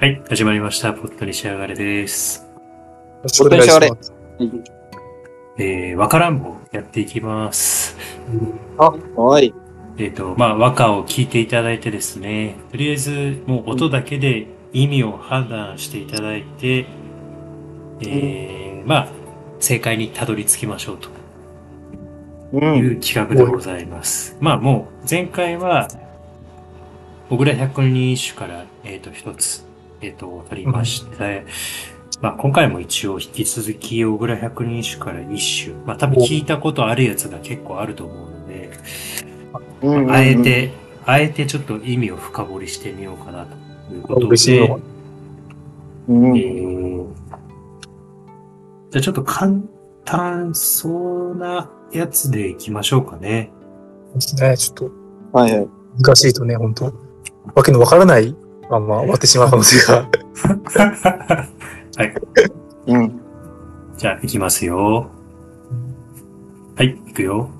はい、始まりました。ポットに仕上がれです。お願いします。えー、和歌乱暴やっていきます。あ、はい。えっ、と、まあ、和歌を聞いていただいてですね、とりあえず、もう音だけで意味を判断していただいて、えー、まあ、正解にたどり着きましょうとう。いうん企画でございます。まあ、もう、前回は、小倉百人一首から、えっ、と、一つ、えっ、と、取りまして、まあ、今回も一応引き続き、小倉百人一首から一首、まあ、多分聞いたことあるやつが結構あると思うので、うんあえ。て、あえてちょっと意味を深掘りしてみようかなということで、嬉しいようん。えーじゃあちょっと簡単そうなやつでいきましょうかね。ですね。ちょっとはいはい。難しいとね、本当わけのわからないまま終わってしまう可能性が。はい。うん。じゃあ、いきますよ。はい、いくよ。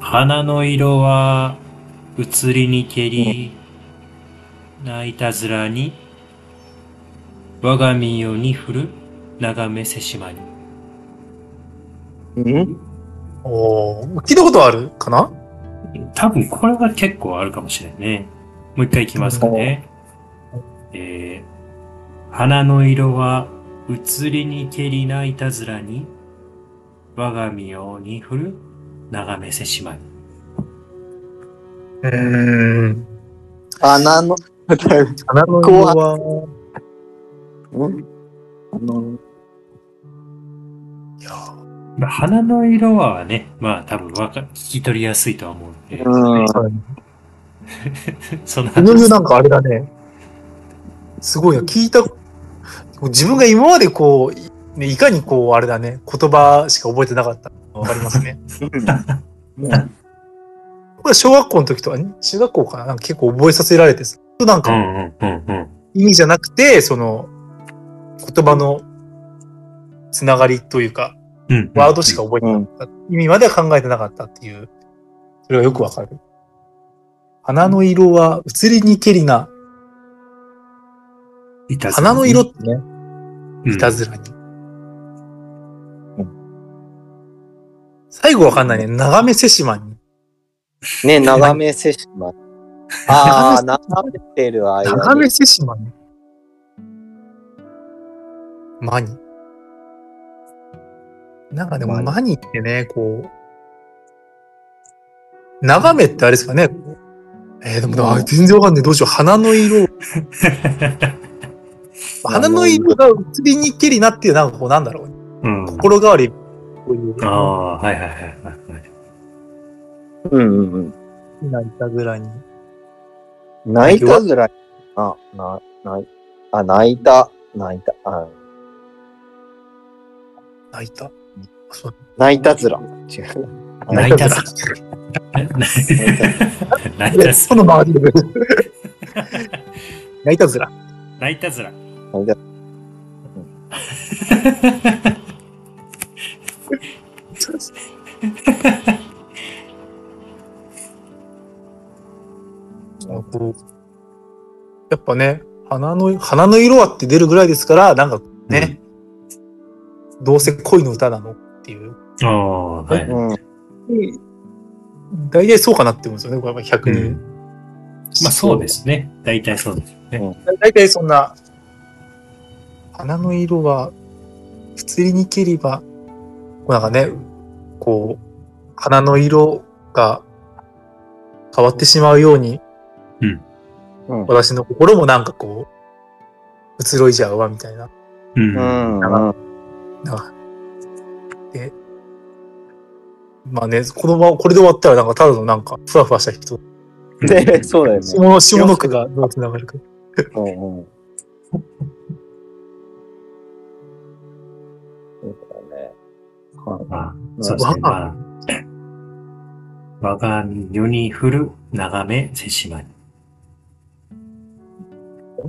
花の色は、移りにけり、泣いたずらに、我が身よに降る、眺めせしまに。うん？おー聞いたことあるかな？多分これは結構あるかもしれんね。もう一回いきますかね。えー、花の色は移りにけりないたずらに、我が身をに降る眺めせしまに。うーん。穴の、花の色は、うんあの、いやまあ、花の色はね、まあ多分わか聞き取りやすいとは思うんで、うん。ー そのこの色なんかあれだね。すごいな。聞いた、自分が今までこう、ね、いかにこう、あれだね、言葉しか覚えてなかったわかりますね。これ小学校の時とか、ん中学校かな？なんか結構覚えさせられてさ、なんかうんうんうんうん。意味じゃなくて、その、言葉のつながりというか、うん、ワードしか覚えてなかった。意味までは考えてなかったっていう、それがよくわかる。花の色は移りにけりな、いたずら花の色ってね、うんいたずらに。最後わかんないね。眺めせしまに。ね、眺めせしま。ああ、眺めてる間に。眺めせしまに。マニ。なんかでもマニってね、こう、眺めってあれですかね。えー、でもな全然わかんない。どうしよう。花の色。花の色が移りにけりなっていう、なんかこうなんだろう。うん。心変わり。こういう。ああ、はいはいはいはいはい。うんうんうん。いたずらに。泣いたずらい。あ、な、ない。あ、泣いた。泣いた。あ泣いた？泣いたずら。違う。泣いたずら。泣いたずその周りで。泣いたずら。泣いたずら。泣いた。やっぱね、花の、花の色はって出るぐらいですから、なんかね、どうせ恋の歌なのっていう。ああ、はい。うん。大体そうかなって思うんですよね、これやっぱ100人。まあそうで。すね。大体そうですね。大体そんな、花の色は、普通にければ、こうなんかね、こう、花の色が変わってしまうように、うんうん私の心もなんかこう、移ろいじゃうわ、みたいな。うん。うん。なんかで、まあね、このまま、これで終わったらなんかただのなんか、ふわふわした人。ね、そうだよね。下の、下の句がどう繋がるか。うんうん。そうだね。はいまあ、そ我が身世に降る眺めせしまに。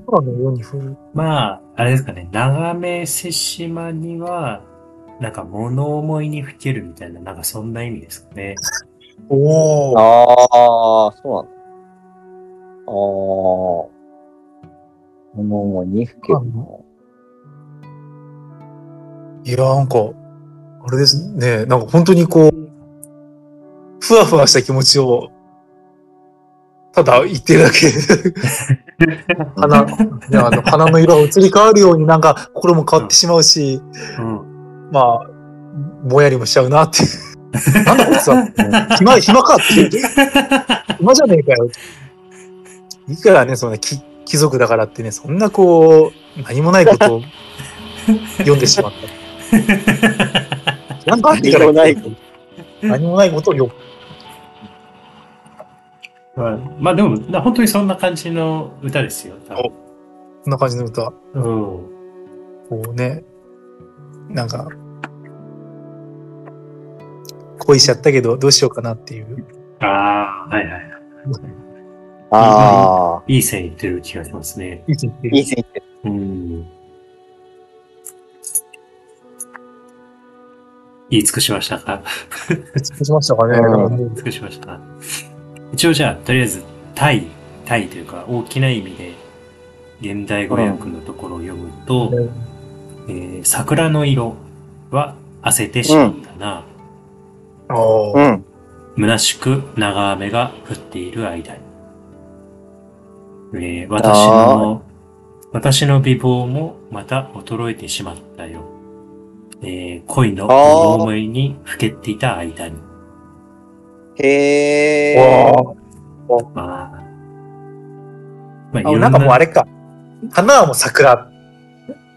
空のように降る。まあ、あれですかね。眺めせしまには、なんか物思いにふけるみたいな、なんかそんな意味ですかね。おー。ああ、そうなんだ。ああ。もうにふけるの。いや、なんか、あれですね。なんか本当にこう、ふわふわした気持ちを、ただ言ってるだけ で花、ねあの花の色が移り変わるようになんか心も変わってしまうし、うん。まあ、ぼんやりもしちゃうなって。なんだこいつは。暇、暇かっていう。暇じゃねえかよ。いくらね、そのね、貴貴族だからってね、そんなこう、何もないことを読んでしまった。なんか何もない何もないことを読む。まあ、まあでも、な本当にそんな感じの歌ですよ。多分こんな感じの歌。うん。こうね、なんか、恋しちゃったけどどうしようかなっていう。ああ、はいはい。ああ、いい線いってる気がしますね。いい線いってる。うん。言い尽くしましたか？しましたかね。うん言い尽くしましたか一応じゃあ、とりあえず、タイ、タイというか、大きな意味で、現代語訳のところを読むと、えー桜の色は焦ってしまったな。ああ、うん。虚しく長雨が降っている間に。えー私の、私の美貌もまた衰えてしまったよ。えー恋の物思いにふけっていた間に。へえ。わまあ、まあ。あなんかもうあれか。花はもう桜。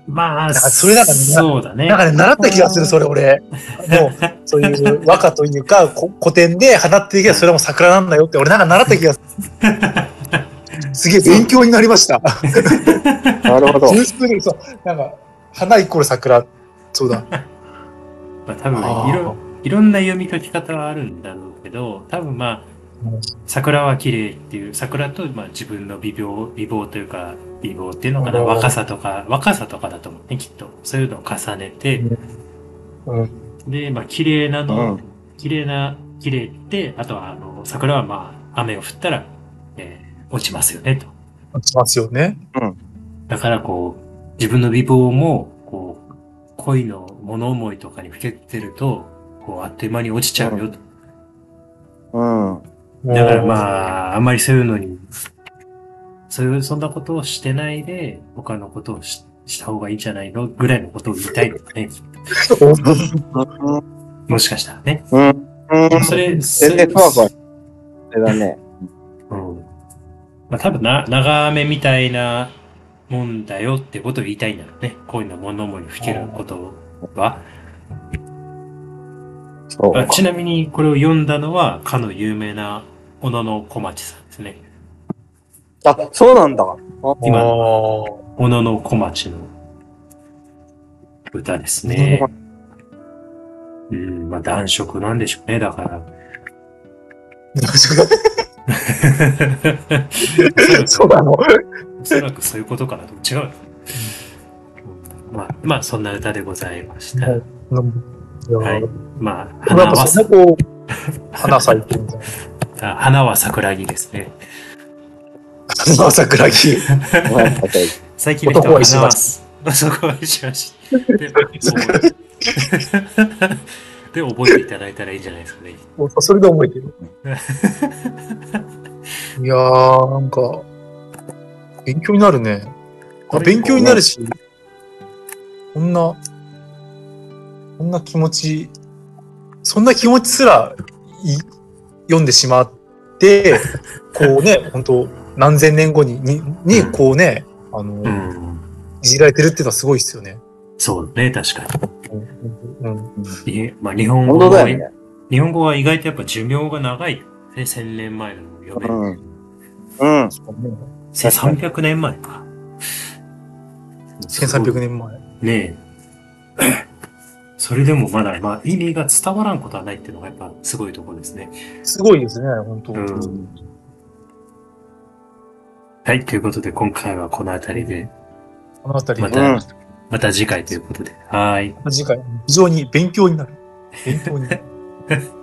まあ、それなんかねそうだね。なんかね、習った気がする、それ俺。もう、そういう和歌というか、こ 古典で放っていけばそれはもう桜なんだよって、俺なんか習った気がする。すげえ勉強になりました。なるほど。純粋にそう、なんか、花イコール桜。そうだ。まあ多分いろ、いろんな読み書き方はあるんだろうけど、多分まあ、桜は綺麗っていう、桜とまあ自分の美貌、美貌というか、美貌っていうのかな、うん若さとか、若さとかだと思うね、きっと。そういうのを重ねて、うん。で、まあ綺麗なうのん、綺麗な、綺麗って、あとはあの、桜はまあ、雨が降ったら、えー落ちますよね、と。しますよね。だからこう、自分の美貌も、こう、恋の物思いとかにふけてると、こう、あっという間に落ちちゃうよと。うん。だからまあ。あ、あんまりそういうのに、そういう、そんなことをしてないで、他のことをしした方がいいんじゃないのぐらいのことを言いたいのかね。もしかしたらね。うん。うん。それ、全然ふわふわ。それだね。うん。まあ多分な、長雨みたいなもんだよってことを言いたいんだろうね。恋の物思いにふけることは。そうあ。ちなみにこれを読んだのは、かの有名な小野の小町さんですね。あ、そうなんだ。あ今あ小野の小町の歌ですね。うん、まあ男色なんでしょうね、だから。ー そうなの。おそらくそういうことかなと。違う。うんまあ、まあ、そんな歌でございました。はいはい。まあ、花は花咲いてるみたいな。あ花は桜木ですね。花は桜木。最近の人男は石橋花はそこは石橋。で、覚えで、覚えていただいたらいいんじゃないですかね。もうそれで覚えてる。いやー、なんか、勉強になるね。あ勉強になるし、こんな、こんな気持ち、そんな気持ちすらい読んでしまって、こうね、本当何千年後に、に、にうんこうね、あの、うん。いじられてるっていうのはすごいですよね。そうね、確かうん。に。いえまあ、日本語は、ね。日本語は意外とやっぱ寿命が長いよね。千年前の読める。うん。うん。1300年前か。1300年前。ねえ。それでもまだ、まあ、意味が伝わらんことはないっていうのがやっぱすごいところですね。すごいですね、本当、うんはい、ということで今回はこの辺りで、このあたりで、また、うんまた次回ということで。はい。次回、非常に勉強になる。勉強になる。